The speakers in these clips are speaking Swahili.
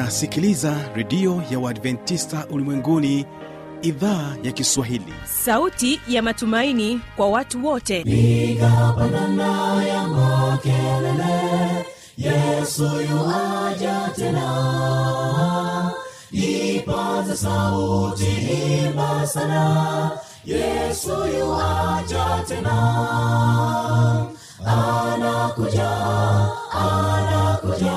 unasikiliza redio ya uadventista ulimwenguni idhaa ya kiswahili. Sauti ya matumaini kwa watu wote. Igapanana ya makelele yesu yuaja tena. Ipaze sauti imba sana yesu yuaja tena. Anakuja anakuja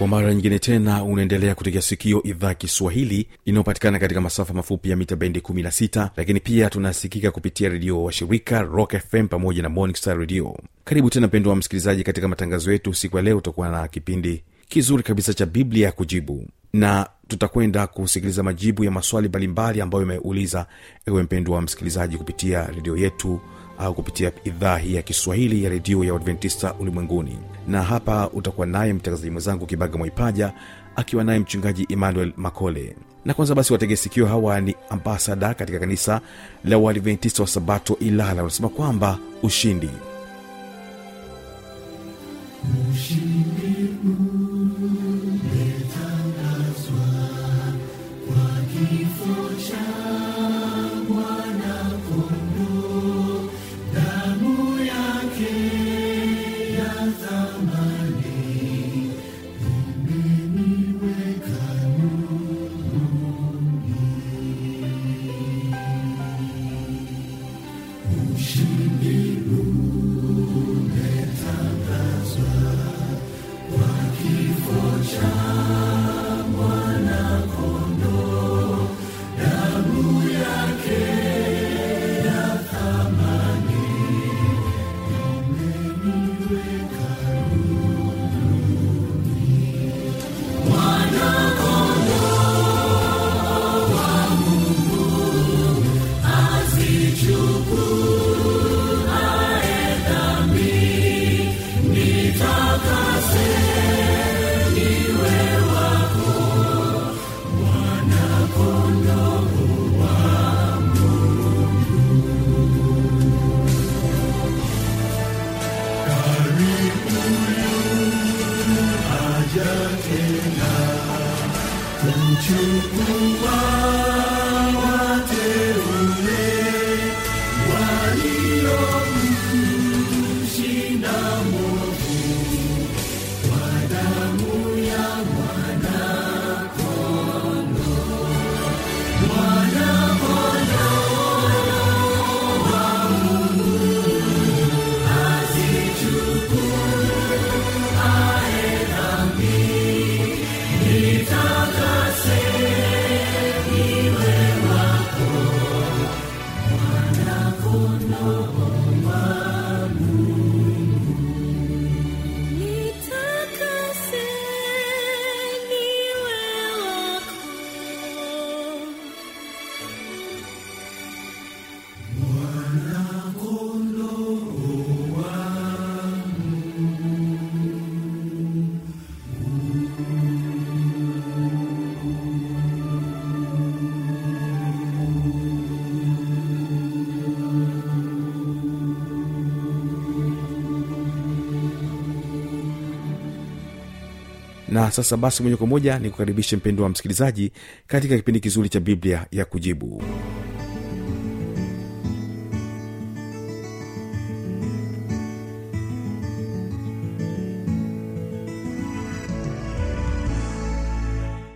kwa mara nyingine tena unaendelea kutegea sikio idhaa kiswahili inayopatikana katika masafa mafupi ya mita bendi 16 lakini pia tunasikika kupitia redio washirika rock fm pamoja na morning radio. Karibu tena mpendo wa msikilizaji katika matangazo yetu siku ya leo. Utakuwa na kipindi kizuri kabisa cha biblia ya kujibu na tutakwenda kusikiliza majibu ya maswali mbalimbali ambayo imeuliza ewe mpendo wa msikilizaji kupitia redio yetu au kupitia idhaa hii ya kiswahili ya redio ya adventista ulimwenguni na hapa utakuwa naye mtangazaji mwenzangu kibaga mwaipaja akiwa naye mchungaji emmanuel makole. Na kwanza basi wategesikiwa hawa ni ambasada katika kanisa la uadventista wa sabato ilala. Wanasema kwamba ushindi. Nitakase sasa basi moja kwa moja ni kukaribishe mpendo wa msikilizaji katika kipindi kizuri cha biblia ya kujibu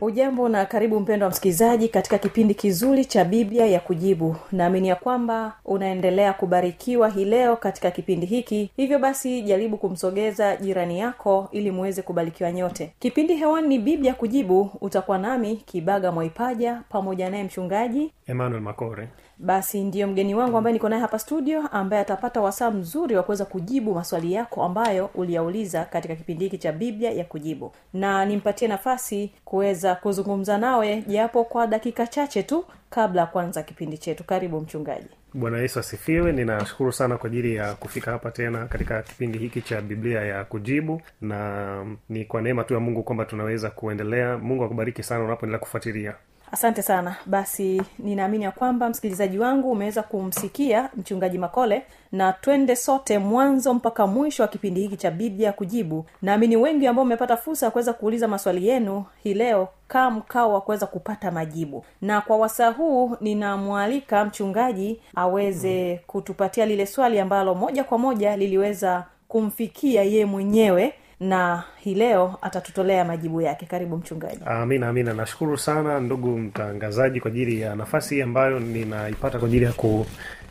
ujambo na karibu mpendo wa msikilizaji katika kipindi kizuri cha biblia ya kujibu. Naamini ya kwamba unaendelea kubarikiwa hii leo katika kipindi hiki. Hivyo basi jaribu kumsogeza jirani yako ili muweze kubarikiwa nyote. Kipindi hewani ni biblia kujibu. Utakuwa nami kibaga mwaipaja pamoja naye mchungaji emmanuel makore basi ndiyo mgeni wangu ambaye niko naye hapa studio ambaye atapata wasaa mzuri wa kuweza kujibu maswali yako ambayo uliyauliza katika kipindi hiki cha biblia ya kujibu. Na nimpatie nafasi kuweza kuzungumza nawe japo kwa dakika chache tu kabla ya kuanza kipindi chetu. Karibu mchungaji. Bwana yesu asifiwe. Ninashukuru sana kwa ajili ya kufika hapa tena katika kipindi hiki cha biblia ya kujibu. Na ni kwa neema tu ya mungu kwamba tunaweza kuendelea. Mungu akubariki sana unapoendelea kufuatilia asante sana. Basi ninaamini ya kwamba msikilizaji wangu umeweza kumsikia mchungaji makole na twende sote mwanzo mpaka mwisho wa kipindi hiki cha biblia kujibu. Naamini wengi ambao umepata fursa ya kuweza kuuliza maswali yenu hii leo kaa mkao wa kuweza kupata majibu. Na kwa wasaa huu ninamwalika mchungaji aweze kutupatia lile swali ambalo moja kwa moja liliweza kumfikia yeye mwenyewe na hii leo atatutolea majibu yake. Karibu mchungaji. Amina amina. Nashukuru sana ndugu mtangazaji kwa ajili ya nafasi hii ambayo ninaipata kwa ajili ya ku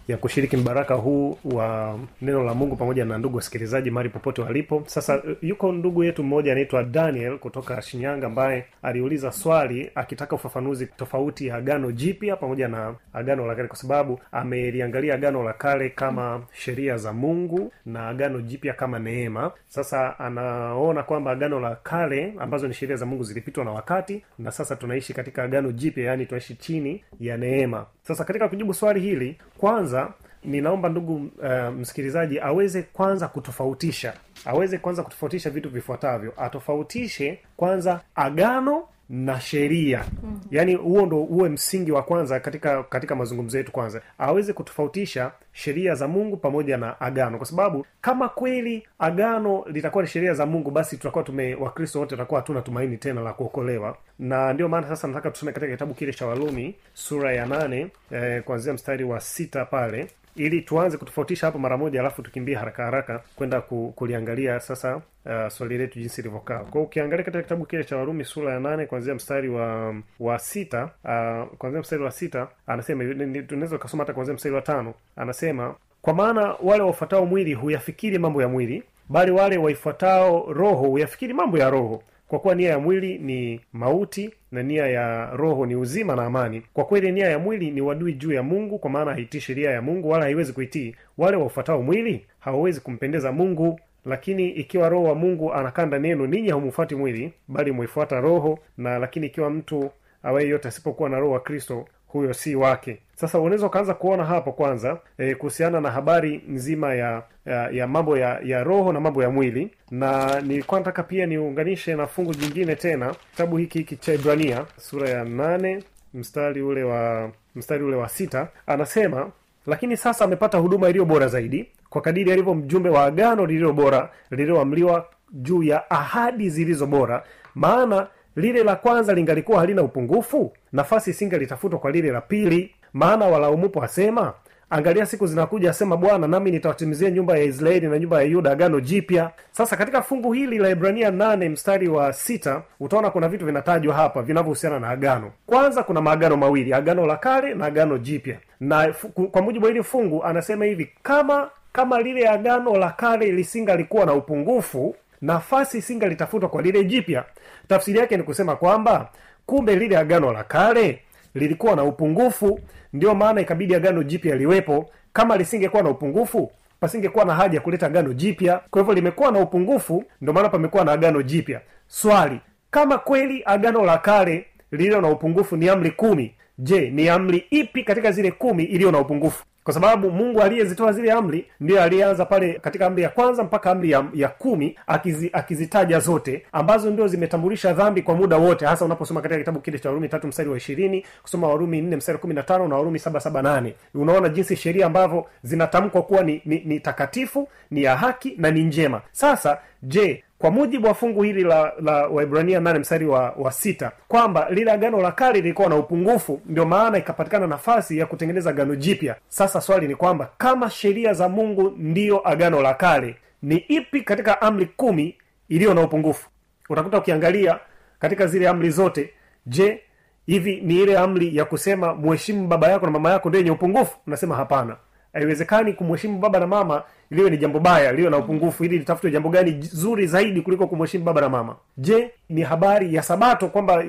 ya kushiriki mbaraka huu wa neno la mungu pamoja na ndugu wasikilizaji mahali popote walipo. Sasa yuko ndugu yetu mmoja anaitwa daniel kutoka shinyanga ambaye aliuliza swali akitaka ufafanuzi tofauti ya agano jipya pamoja na agano la kale kwa sababu ameliangalia agano la kale kama sheria za mungu na agano jipya kama neema. Sasa anaona kwamba agano la kale ambazo ni sheria za mungu zilipitwa na wakati na sasa tunaishi katika agano jipya yaani tunaishi chini ya neema. Sasa katika kujibu swali hili kwanza ninaomba ndugu uh, msikilizaji aweze kwanza kutofautisha. Aweze kwanza kutofautisha vitu vifuatavyo. Atofautishe kwanza agano na sheria. Mm-hmm. yaani huo ndo uwe msingi wa kwanza katika katika mazungumzo yetu kwanza. Aweze kutofautisha sheria za mungu pamoja na agano. Kwa sababu kama kweli agano litakuwa ni sheria za mungu basi tutakuwa tume wakristo wote tutakuwa hatuna tumaini tena la kuokolewa. Na ndio maana sasa nataka tusome katika kitabu kile cha walumi sura ya nane eh, kuanzia mstari wa sita pale ili tuanze kutofautisha hapo mara moja alafu tukimbie haraka haraka kwenda ku, kuliangalia sasa uh, swali letu jinsi ilivyokaa. Kwao ukiangalia katika kitabu kile cha warumi sura ya nane kuanzia mstari wa wa sita uh, kuanzia mstari wa sita anasema tunaweza ukasoma hata kuanzia mstari wa tano. Anasema kwa maana wale wafuatao mwili huyafikiri mambo ya mwili bali wale waifuatao roho huyafikiri mambo ya roho kwa kuwa nia ya mwili ni mauti na nia ya roho ni uzima na amani. Kwa kweli nia ya mwili ni wadui juu ya mungu kwa maana haitii sheria ya mungu wala haiwezi kuitii wale waufuatao mwili. Hawawezi kumpendeza mungu lakini ikiwa roho wa mungu anakaa ndani yenu ninyi haumufuati mwili bali mwifuata roho. Na lakini ikiwa mtu awaye yote asipokuwa na roho wa kristo huyo si wake. Sasa unaweza ukaanza kuona hapo kwanza e, kuhusiana na habari nzima ya ya, ya mambo ya ya roho na mambo ya mwili. Na nilikuwa nataka pia niunganishe na fungu jingine tena kitabu hiki hiki cha ibrania sura ya nane mstari ule wa mstari ule wa sita. Anasema lakini sasa amepata huduma iliyo bora zaidi kwa kadiri alivyo mjumbe wa agano lililo bora lililoamliwa juu ya ahadi zilizo bora. Maana lile la kwanza lingalikuwa halina upungufu nafasi isingelitafutwa kwa lile la pili. Maana walaumupo asema angalia siku zinakuja asema bwana nami nitawatimizia nyumba ya israeli na nyumba ya yuda agano jipya. Sasa katika fungu hili la ibrania nane mstari wa sita utaona kuna vitu vinatajwa hapa vinavyohusiana na agano. Kwanza kuna maagano mawili agano la kale na agano jipya. Na kwa mujibu wa hili fungu anasema hivi kama kama lile agano la kale lisingalikuwa na upungufu nafasi isingalitafutwa kwa lile jipya. Tafsiri yake ni kusema kwamba kumbe lile agano la kale lilikuwa na upungufu ndio maana ikabidi agano jipya liwepo. Kama lisingekuwa na upungufu pasingekuwa na haja ya kuleta agano jipya. Kwa hivyo limekuwa na upungufu ndio maana pamekuwa na agano jipya. Swali kama kweli agano la kale lililo na upungufu ni amri kumi je ni amri ipi katika zile kumi iliyo na upungufu kwa sababu mungu aliyezitoa zile amri ndiyo aliyeanza pale katika amri ya kwanza mpaka amri ya, ya kumi akizi, akizitaja zote ambazo ndio zimetambulisha dhambi kwa muda wote hasa unaposoma katika kitabu kile cha warumi tatu mstari wa ishirini kusoma warumi nne mstari kumi na tano na warumi saba saba nane. Unaona jinsi sheria ambavyo zinatamkwa kuwa ni, ni, ni takatifu ni ya haki na ni njema. Sasa je kwa mujibu wa fungu hili la la waibrania nane mstari wa, wa sita kwamba lile agano la kale lilikuwa na upungufu ndio maana ikapatikana nafasi ya kutengeneza agano jipya. Sasa swali ni kwamba kama sheria za mungu ndiyo agano la kale ni ipi katika amri kumi iliyo na upungufu? Utakuta ukiangalia katika zile amri zote je hivi ni ile amri ya kusema mheshimu baba yako na mama yako ndio yenye upungufu? Unasema hapana haiwezekani kumheshimu baba na mama liwe ni jambo baya liwe na upungufu ili litafutwe jambo gani zuri zaidi kuliko kumheshimu baba na mama. Je ni habari ya sabato kwamba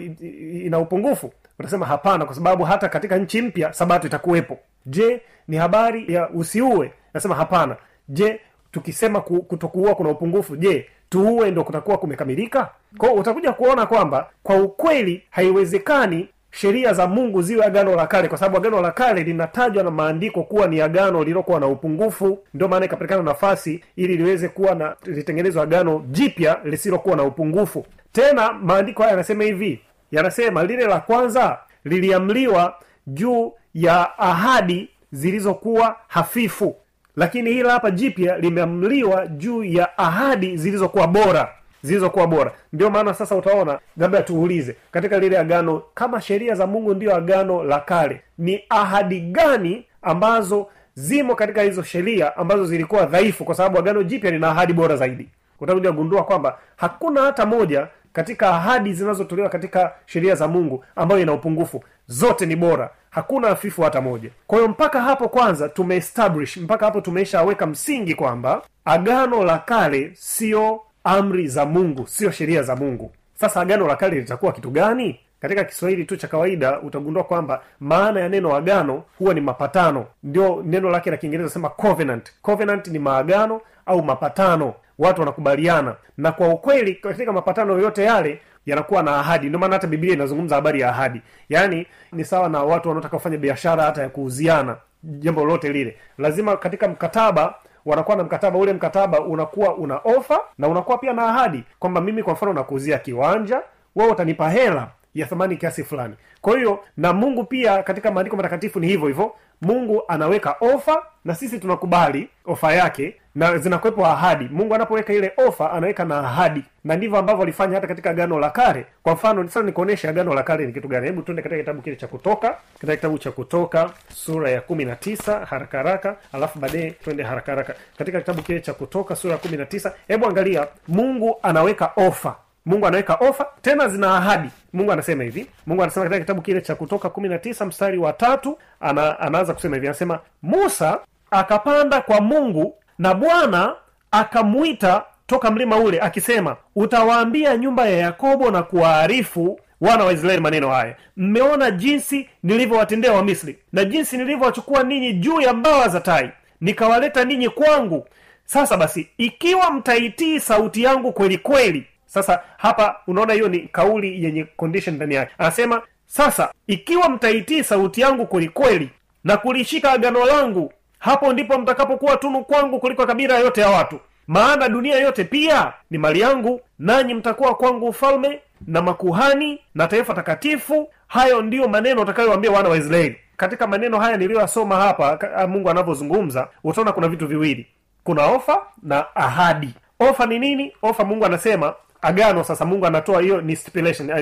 ina upungufu? Utasema hapana kwa sababu hata katika nchi mpya sabato itakuwepo. Je ni habari ya usiue? Nasema hapana. Je tukisema kutokuua kuna upungufu je tuue ndo kutakuwa kumekamilika? Kwao utakuja kuona kwamba kwa ukweli haiwezekani sheria za mungu ziwe agano la kale kwa sababu agano la kale linatajwa na maandiko kuwa ni agano lililokuwa na upungufu. Ndio maana ikapatikana nafasi ili liweze kuwa na litengenezwa agano jipya lisilokuwa na upungufu. Tena maandiko haya yanasema hivi yanasema lile la kwanza liliamliwa juu ya ahadi zilizokuwa hafifu. Lakini hili hapa jipya limeamliwa juu ya ahadi zilizokuwa bora zilizokuwa bora. Ndio maana sasa utaona labda tuulize katika lile agano kama sheria za mungu ndio agano la kale ni ahadi gani ambazo zimo katika hizo sheria ambazo zilikuwa dhaifu? Kwa sababu agano jipya lina ahadi bora zaidi. Utakuja kugundua kwamba hakuna hata moja katika ahadi zinazotolewa katika sheria za mungu ambayo ina upungufu. Zote ni bora. Hakuna hafifu hata moja. Kwa hiyo mpaka hapo kwanza tumeestablish mpaka hapo tumeishaweka msingi kwamba agano la kale sio amri za mungu sio sheria za mungu. Sasa agano la kale litakuwa kitu gani? Katika kiswahili tu cha kawaida utagundua kwamba maana ya neno agano huwa ni mapatano. Ndio neno lake la kiingereza sema covenant. Covenant ni maagano au mapatano. Watu wanakubaliana. Na kwa ukweli katika mapatano yoyote yale yanakuwa na ahadi. Ndio maana hata biblia inazungumza habari ya ahadi. Yaani ni sawa na watu wanaotaka kufanya biashara hata ya kuuziana. Jambo lolote lile. Lazima katika mkataba wanakuwa na mkataba ule mkataba unakuwa una ofa na unakuwa pia na ahadi kwamba mimi kwa mfano nakuuzia kiwanja wewe utanipa hela ya thamani kiasi fulani. Kwa hiyo na mungu pia katika maandiko matakatifu ni hivyo hivyo. Mungu anaweka ofa na sisi tunakubali ofa yake na zinakuwepo ahadi. Mungu anapoweka ile ofa anaweka na ahadi. Na ndivyo ambavyo alifanya hata katika agano la kale. Kwa mfano sasa nikuonyeshe agano la kale ni kitu gani? Hebu tuende katika kitabu kile cha kutoka. Katika kitabu cha kutoka sura ya kumi na tisa haraka haraka. Alafu baadaye tuende haraka haraka. Katika kitabu kile cha kutoka sura ya kumi na tisa hebu angalia. Mungu anaweka ofa. Mungu anaweka ofa tena zina ahadi. Mungu anasema hivi. Mungu anasema katika kitabu kile cha kutoka kumi na tisa mstari wa tatu ana, anaanza kusema hivi. Anasema musa akapanda kwa mungu na bwana akamwita toka mlima ule akisema utawaambia nyumba ya yakobo na kuwaarifu wana wa israeli maneno haya. Mmeona jinsi nilivyowatendea wamisri na jinsi nilivyowachukua ninyi juu ya mbawa za tai nikawaleta ninyi kwangu. Sasa basi ikiwa mtaitii sauti yangu kweli kweli. Sasa hapa unaona hiyo ni kauli yenye condition ndani yake. Anasema sasa ikiwa mtaitii sauti yangu kweli kweli na kulishika agano langu hapo ndipo mtakapokuwa tunu kwangu kuliko kabila yote ya watu. Maana dunia yote pia ni mali yangu nanyi mtakuwa kwangu ufalme na makuhani na taifa takatifu. Hayo ndiyo maneno utakayowambia wana wa israeli. Katika maneno haya niliyoyasoma hapa mungu anavyozungumza utaona kuna vitu viwili. Kuna ofa na ahadi. Ofa ni nini? Ofa mungu anasema agano. Sasa mungu anatoa hiyo ni stipulation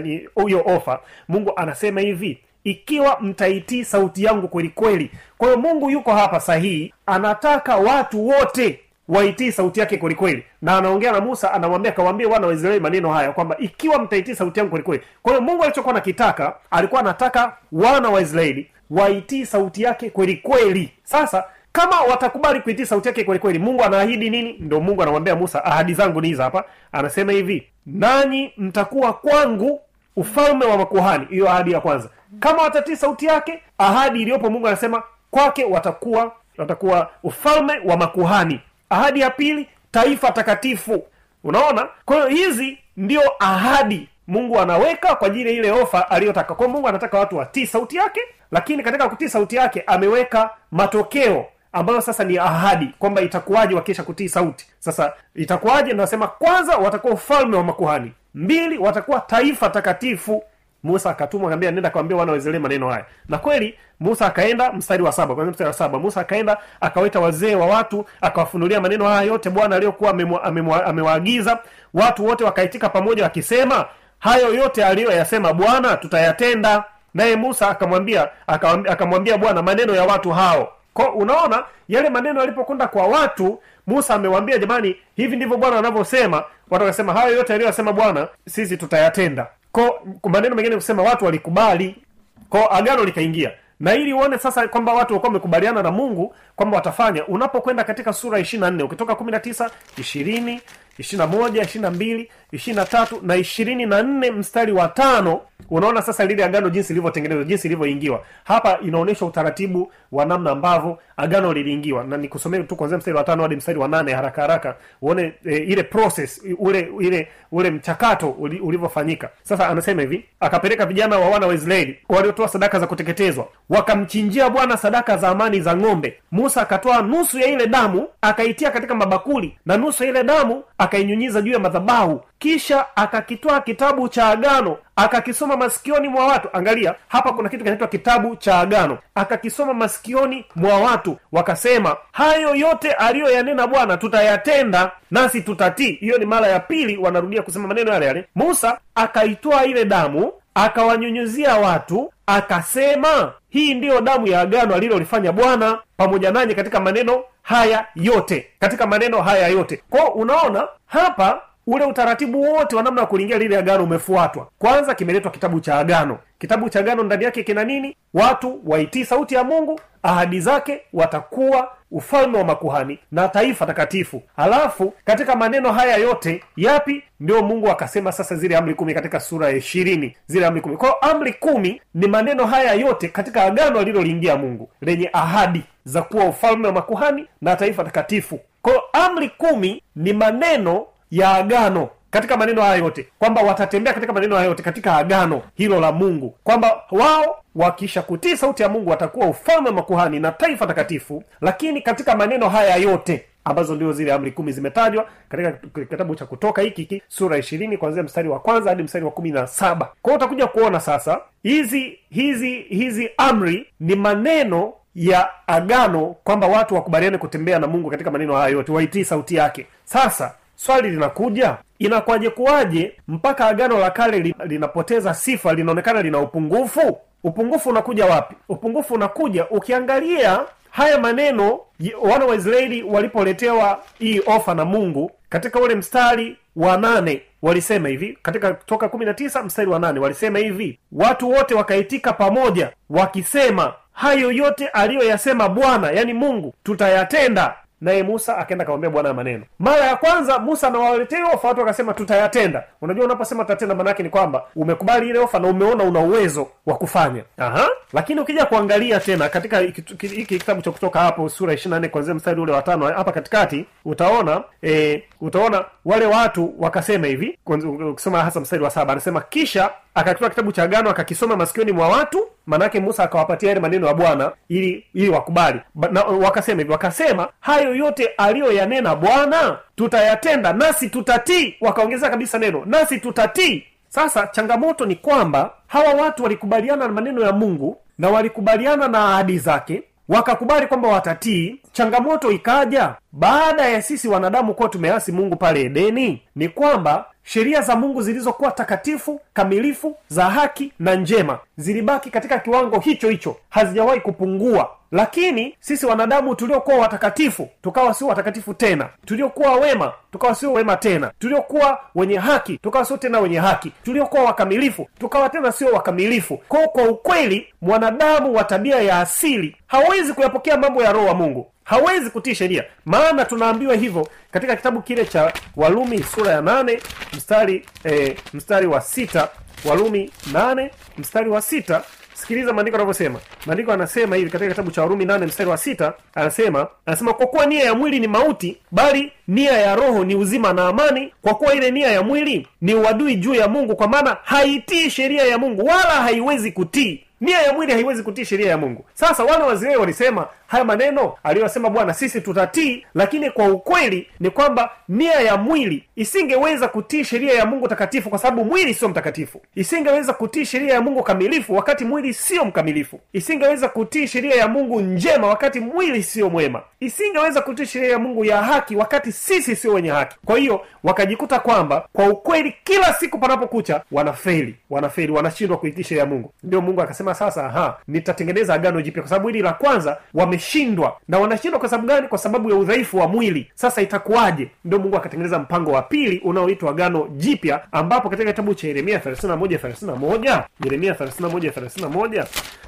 hiyo ofa. Mungu anasema hivi ikiwa mtaitii sauti yangu kweli kweli. Kwa hiyo mungu yuko hapa sahihi anataka watu wote waitii sauti yake kwelikweli na anaongea na musa anamwambia kawaambie wana wa maneno haya kwamba ikiwa mtaitii sauti yangu kwelikweli kwa hiyo mungu alichokuwa nakitaka alikuwa anataka wana wa waitii sauti yake kwelikweli sasa kama watakubali kuitii sauti yake kwelikweli mungu anaahidi nini? Ndo mungu anamwambia musa ahadi zangu ni hizi hapa. Anasema hivi nanyi mtakuwa kwangu ufalme wa makuhani. Hiyo ahadi ya kwanza kama watatii sauti yake ahadi iliyopo mungu anasema kwake watakuwa watakuwa ufalme wa makuhani. Ahadi ya pili taifa takatifu. Unaona? Kwa hiyo hizi ndio ahadi mungu anaweka kwa ajili ya ile ofa aliyotaka. Kwao mungu anataka watu watii sauti yake lakini katika kutii sauti yake ameweka matokeo ambayo sasa ni ahadi kwamba itakuwaje wakisha kutii sauti. Sasa itakuwaje? Nasema kwanza watakuwa ufalme wa makuhani. Mbili watakuwa taifa takatifu musa akatumwa akaambia nenda kawambia wana wa israeli maneno haya. Na kweli musa akaenda mstari wa saba mstari wa saba musa akaenda akawaita wazee wa watu akawafunulia maneno haya yote bwana aliyokuwa amewaagiza. Watu wote wakaitika pamoja wakisema hayo yote aliyoyasema bwana tutayatenda. Naye musa akamwambia akamwambia bwana maneno ya watu hao. Kwa unaona yale maneno yalipokwenda kwa watu musa amewambia jamani hivi ndivyo bwana anavyosema. Watu wakasema hayo yote aliyoyasema bwana sisi tutayatenda kwa maneno mengine kusema watu walikubali. Ko agano likaingia. Na ili uone sasa kwamba watu walikuwa wamekubaliana na mungu kwamba watafanya unapokwenda katika sura ishiri na nne ukitoka kumi na tisa ishirini ishirina moja ishirina mbili ishirina tatu na ishirini na nne mstari wa tano. Unaona sasa lile agano jinsi lilivyotengenezwa jinsi ilivyoingiwa. Hapa inaonyesha utaratibu wa namna ambavyo agano liliingiwa. Na nikusomee tu kwanzia mstari wa tano hadi mstari wa nane haraka haraka uone e, ile process ule ile ule mchakato ulivyofanyika. Sasa anasema hivi akapeleka vijana wa wana wa israeli waliotoa sadaka za kuteketezwa wakamchinjia bwana sadaka za amani za ng'ombe. Musa akatoa nusu ya ile damu akaitia katika mabakuli na nusu ya ile damu akainyunyiza juu ya madhabahu. Kisha akakitoa kitabu cha agano akakisoma masikioni mwa watu. Angalia hapa kuna kitu kinaitwa kitabu cha agano. Akakisoma masikioni mwa watu wakasema hayo yote aliyoyanena bwana tutayatenda nasi tutatii. Hiyo ni mara ya pili wanarudia kusema maneno yale yale. Musa akaitoa ile damu akawanyunyuzia watu akasema hii ndiyo damu ya agano alilolifanya bwana pamoja nanyi katika maneno haya yote katika maneno haya yote. Kwao unaona hapa ule utaratibu wote wa namna ya kulingia lile agano umefuatwa. Kwanza kimeletwa kitabu cha agano. Kitabu cha agano ndani yake kina nini? Watu waitii sauti ya mungu ahadi zake watakuwa ufalme wa makuhani na taifa takatifu. Halafu katika maneno haya yote yapi? Ndio mungu akasema sasa zile amri kumi katika sura ya ishirini. Zile amri kumi. Kwao amri kumi ni maneno haya yote katika agano aliloliingia mungu lenye ahadi za kuwa ufalme wa makuhani na taifa takatifu. Kwao amri kumi ni maneno ya agano katika maneno haya yote kwamba watatembea katika maneno haya yote katika agano hilo la mungu kwamba wao wakisha kutii sauti ya mungu watakuwa ufalme wa makuhani na taifa takatifu. Lakini katika maneno haya yote ambazo ndio zile amri kumi zimetajwa katika kitabu cha kutoka hiki hiki sura ishirini kuanzia mstari wa kwanza hadi mstari wa kumi na saba. Kwao utakuja kuona sasa hizi hizi hizi amri ni maneno ya agano kwamba watu wakubaliane kutembea na mungu katika maneno haya yote waitii sauti yake. Sasa swali linakuja inakwaje kuwaje mpaka agano la kale linapoteza sifa linaonekana lina upungufu? Upungufu unakuja wapi? Upungufu unakuja ukiangalia haya maneno wana wa israeli walipoletewa hii ofa na mungu katika ule mstari wa nane walisema hivi katika toka kumi na tisa mstari wa nane walisema hivi watu wote wakaitika pamoja wakisema hayo yote aliyoyasema bwana yani mungu tutayatenda naye musa akaenda akamwambia bwana maneno. Mara ya kwanza musa anawaletea ofa watu wakasema tutayatenda. Unajua unaposema tutatenda maanaake ni kwamba umekubali ile ofa na umeona una uwezo wa kufanya. Aha. lakini ukija kuangalia tena katika hiki kitabu cha kutoka hapo sura ishiri nne kwanzia mstari ule wa tano hapa katikati utaona e, utaona wale watu wakasema hivi ukisoma hasa mstari wa saba anasema kisha akakitoa kitabu cha agano akakisoma masikioni mwa watu manake musa akawapatia yale maneno ya bwana ili ili wakubali. Ba- na, wakasema hivi wakasema hayo yote aliyoyanena bwana tutayatenda nasi tutatii. Wakaongeza kabisa neno nasi tutatii. Sasa changamoto ni kwamba hawa watu walikubaliana na maneno ya mungu na walikubaliana na ahadi zake wakakubali kwamba watatii. Changamoto ikaja baada ya sisi wanadamu kuwa tumeasi mungu pale edeni ni kwamba sheria za mungu zilizokuwa takatifu kamilifu za haki na njema zilibaki katika kiwango hicho hicho hazijawahi kupungua. Lakini sisi wanadamu tuliokuwa watakatifu tukawa sio watakatifu tena. Tuliokuwa wema tukawa sio wema tena. Tuliokuwa wenye haki tukawa sio tena wenye haki. Tuliokuwa wakamilifu tukawa tena sio wakamilifu. Kwao kwa ukweli mwanadamu wa tabia ya asili hawezi kuyapokea mambo ya roho wa mungu hawezi kutii sheria. Maana tunaambiwa hivyo katika kitabu kile cha walumi sura ya nane mstari e, mstari wa sita. Walumi nane mstari wa sita. Sikiliza maandiko anavyosema maandiko anasema hivi katika kitabu cha warumi nane mstari wa sita. Anasema anasema kwa kuwa nia ya mwili ni mauti bali nia ya roho ni uzima na amani. Kwa kuwa ile nia ya mwili ni uadui juu ya mungu kwa maana haitii sheria ya mungu wala haiwezi kutii. Nia ya mwili haiwezi kutii sheria ya mungu. Sasa wana wa walisema haya maneno aliyosema bwana sisi tutatii lakini kwa ukweli ni kwamba nia ya mwili isingeweza kutii sheria ya mungu takatifu kwa sababu mwili sio mtakatifu. Isingeweza kutii sheria ya mungu kamilifu wakati mwili sio mkamilifu. Isingeweza kutii sheria ya mungu njema wakati mwili sio mwema. Isingeweza kutii sheria ya mungu ya haki wakati sisi sio wenye haki. Kwa hiyo wakajikuta kwamba kwa ukweli kila siku panapokucha wanafeli wanafeli wanashindwa kuitii sheria ya mungu. Ndio mungu akasema sasa aha nitatengeneza agano jipya kwa sababu hili la kwanza wameshindwa wameshindwa na wanashindwa kwa sababu gani? Kwa sababu ya udhaifu wa mwili. Sasa itakuwaje? Ndio mungu akatengeneza mpango wa pili unaoitwa agano jipya ambapo katika kitabu cha yeremia 31 31 yeremia 31 31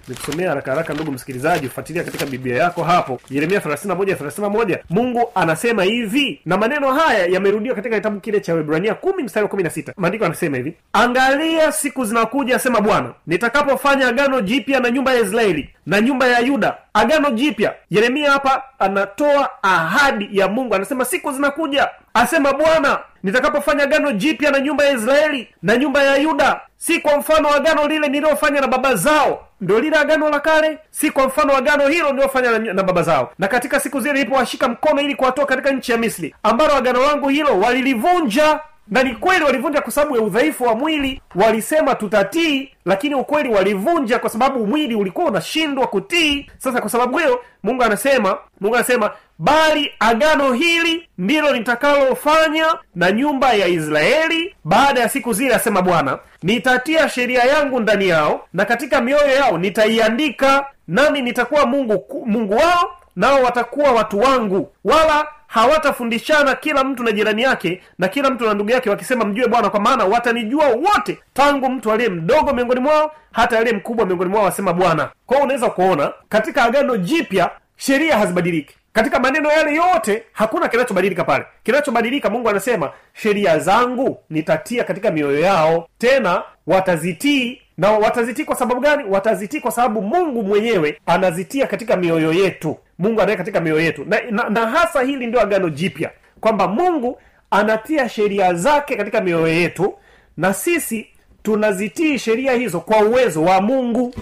nikusomea haraka haraka ndugu msikilizaji ufuatilia katika biblia yako hapo. Yeremia 31 31 mungu anasema hivi na maneno haya yamerudiwa katika kitabu kile cha webrania 10 mstari wa 16 maandiko anasema hivi angalia siku zinakuja asema bwana nitakapofanya agano jipya na nyumba ya israeli na nyumba ya yuda. Agano jipya. Yeremia hapa anatoa ahadi ya mungu. Anasema siku zinakuja asema bwana nitakapofanya agano jipya na nyumba ya israeli na nyumba ya yuda si kwa mfano wa agano lile nililofanya na baba zao. Ndo lile agano la kale si kwa mfano wa agano hilo nililofanya na, na baba zao. Na katika siku zile nilipowashika mkono ili kuwatoa katika nchi ya misri ambalo agano langu hilo walilivunja na ni kweli walivunja kwa sababu ya udhaifu wa mwili. Walisema tutatii lakini ukweli walivunja kwa sababu mwili ulikuwa unashindwa kutii. Sasa kwa sababu hiyo mungu anasema mungu anasema bali agano hili ndilo nitakalofanya na nyumba ya israeli baada ya siku zile asema bwana. Nitatia sheria yangu ndani yao na katika mioyo yao nitaiandika nami nitakuwa mungu mungu wao nao watakuwa watu wangu. Wala hawatafundishana kila mtu na jirani yake na kila mtu na ndugu yake wakisema mjue bwana kwa maana watanijua wote tangu mtu aliye mdogo miongoni mwao hata aliye mkubwa miongoni mwao wasema bwana. Kwao unaweza kuona katika agano jipya sheria hazibadiliki. Katika maneno yale yote hakuna kinachobadilika pale. Kinachobadilika mungu anasema sheria zangu nitatia katika mioyo yao tena watazitii na watazitii kwa sababu gani? Watazitii kwa sababu mungu mwenyewe anazitia katika mioyo yetu. Mungu anaweka katika mioyo yetu. Na, na, na hasa hili ndio agano jipya. Kwamba mungu anatia sheria zake katika mioyo yetu na sisi tunazitii sheria hizo kwa uwezo wa mungu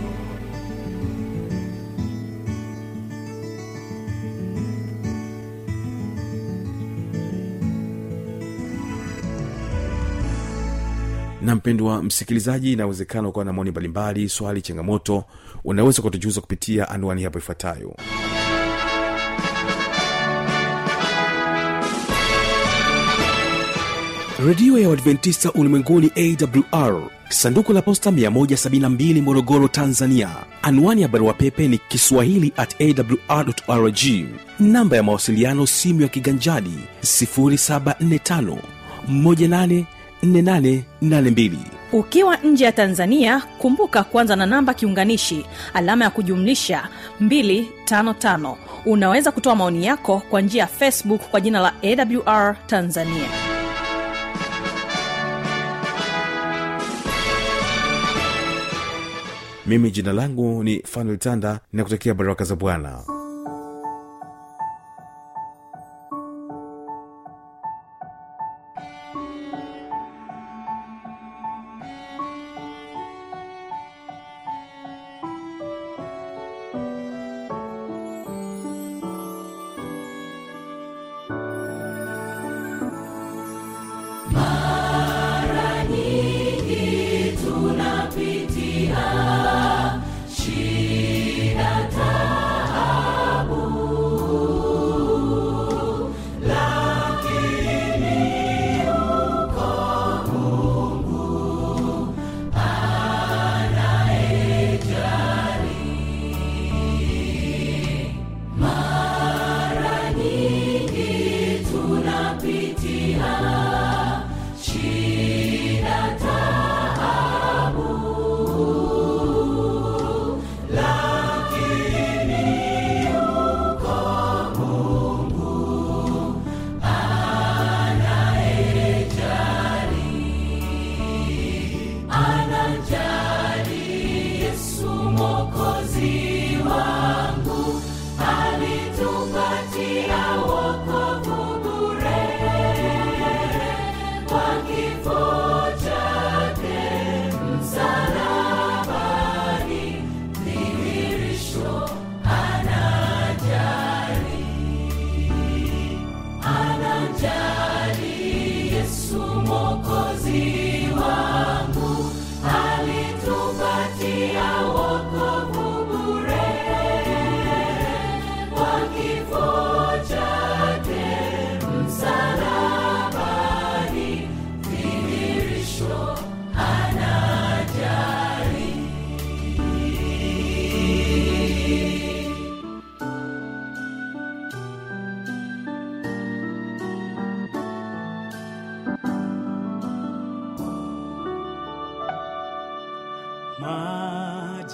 na mpendwa msikilizaji inawezekana ukawa na maoni mbalimbali swali changamoto unaweza kutujuza kupitia anwani hapo ifuatayo. Redio ya uadventista ulimwenguni awr sanduku la posta 172 morogoro tanzania. Anwani ya barua pepe ni kiswahili at awr rg namba ya mawasiliano simu ya kiganjadi 745 184882 ukiwa nje ya tanzania kumbuka kwanza na namba kiunganishi alama ya kujumlisha 255 unaweza kutoa maoni yako kwa njia ya facebook kwa jina la awr tanzania. Mimi jina langu ni fanuel tanda ninakutakia baraka za bwana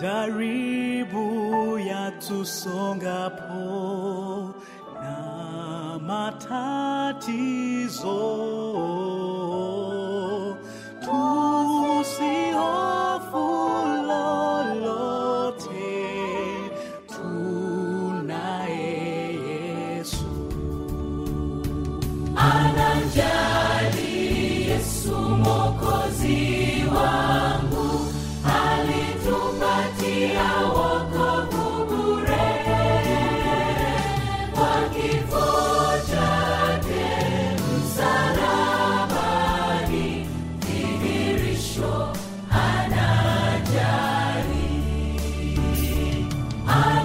majaribu yatusongapo na matatizo I